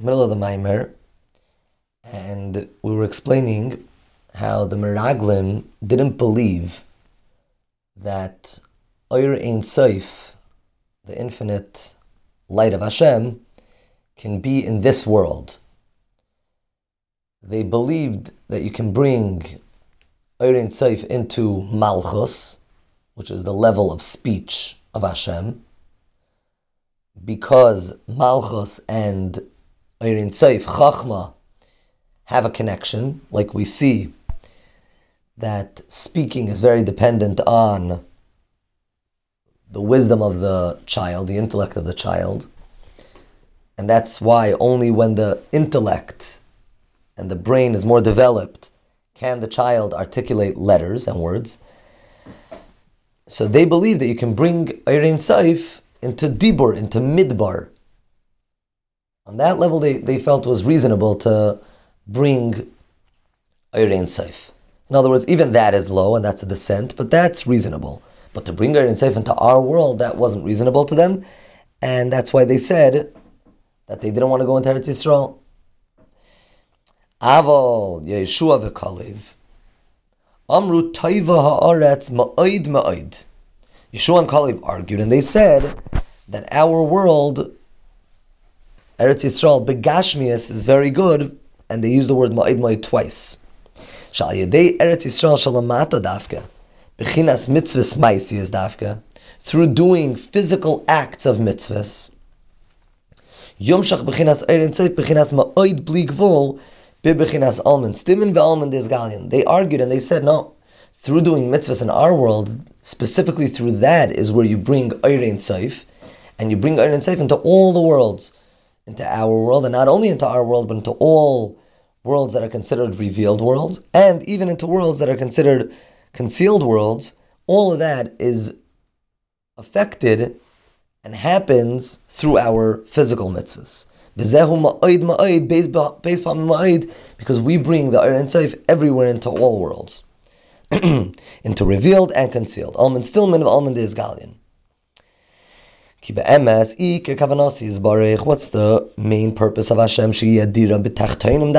middle of the Maimer, and we were explaining how the Meraglim didn't believe that Oyer Ein Seif, the infinite light of Hashem, can be in this world. They believed that you can bring Oyer Ein Seif into Malchus, which is the level of speech of Hashem, because Malchus and Ein Seif, Chachma, have a connection, like we see that speaking is very dependent on the wisdom of the child, the intellect of the child. And that's why only when the intellect and the brain is more developed can the child articulate letters and words. So they believe that you can bring Eirin Saif into Dibur, into Midbar. On that level, they, they felt was reasonable to bring Eirin Saif. In other words, even that is low and that's a descent, but that's reasonable. But to bring Eirin Saif into our world, that wasn't reasonable to them. And that's why they said that they didn't want to go into Eretz Yisrael. Aval Yeshua v'Kalev Amru Taiva haaretz ma'id ma'id. Yeshua and Kalev argued, and they said that our world, Eretz Yisrael, Begashmias, is very good, and they use the word ma'id ma'id twice. Shal Yedei Eretz Yisrael shalamata dafka, bechinas mitzvahs maisi is dafka, through doing physical acts of mitzvahs. Yomshach bechinas Eretz Yisrael bechinas ma'id bli gvul, bechinas almin stimin ve'almin is galion. They argued and they said no. Through doing mitzvahs in our world, specifically through that is where you bring Eirin Seif, and you bring Eirin Seif into all the worlds, into our world, and not only into our world, but into all worlds that are considered revealed worlds, and even into worlds that are considered concealed worlds. All of that is affected and happens through our physical mitzvahs. Because we bring the Eirin Seif everywhere into all worlds. into revealed and concealed. Almin stillman of almin is. What's the main purpose of Hashem? B'tachtainim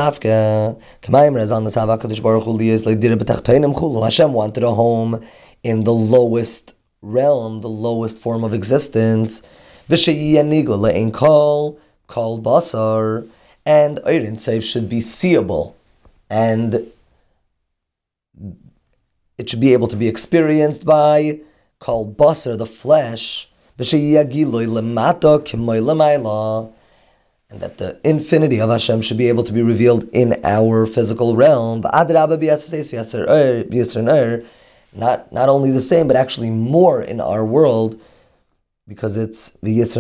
chulu. Hashem wanted a home in the lowest realm, the lowest form of existence. And Eirin Seif should be seeable. And it should be able to be experienced by called basar, the flesh, and that the infinity of Hashem should be able to be revealed in our physical realm. Not, not only the same, but actually more in our world, because it's because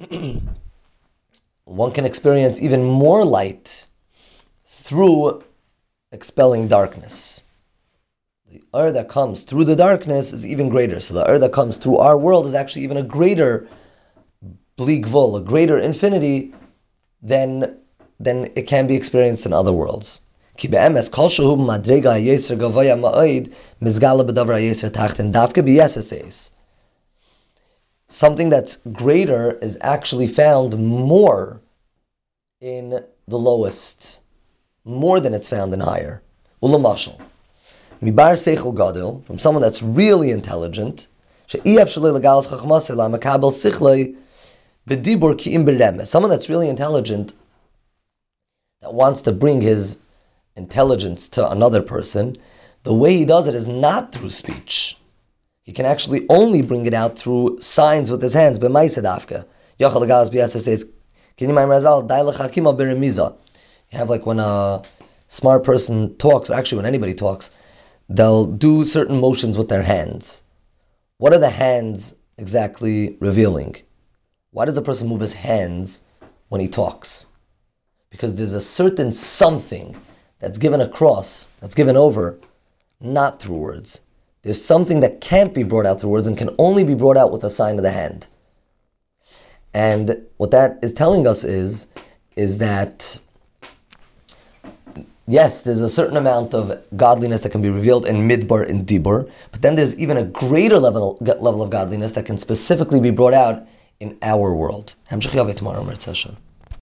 one can experience even more light through expelling darkness. The air that comes through the darkness is even greater. So the air that comes through our world is actually even a greater bligvul, a greater infinity than, than it can be experienced in other worlds. Something that's greater is actually found more in the lowest more than it's found in higher. Ulamashal. Mibar Seichel Gadil, from someone that's really intelligent, someone that's really intelligent, that wants to bring his intelligence to another person, the way he does it is not through speech. He can actually only bring it out through signs with his hands. You have like when a smart person talks, or actually when anybody talks, they'll do certain motions with their hands. What are the hands exactly revealing? Why does a person move his hands when he talks? Because there's a certain something that's given across, that's given over, not through words. There's something that can't be brought out through words and can only be brought out with a sign of the hand. And what that is telling us is, is that yes, there's a certain amount of godliness that can be revealed in midbar and dibur, but then there's even a greater level level of godliness that can specifically be brought out in our world. Tomorrow.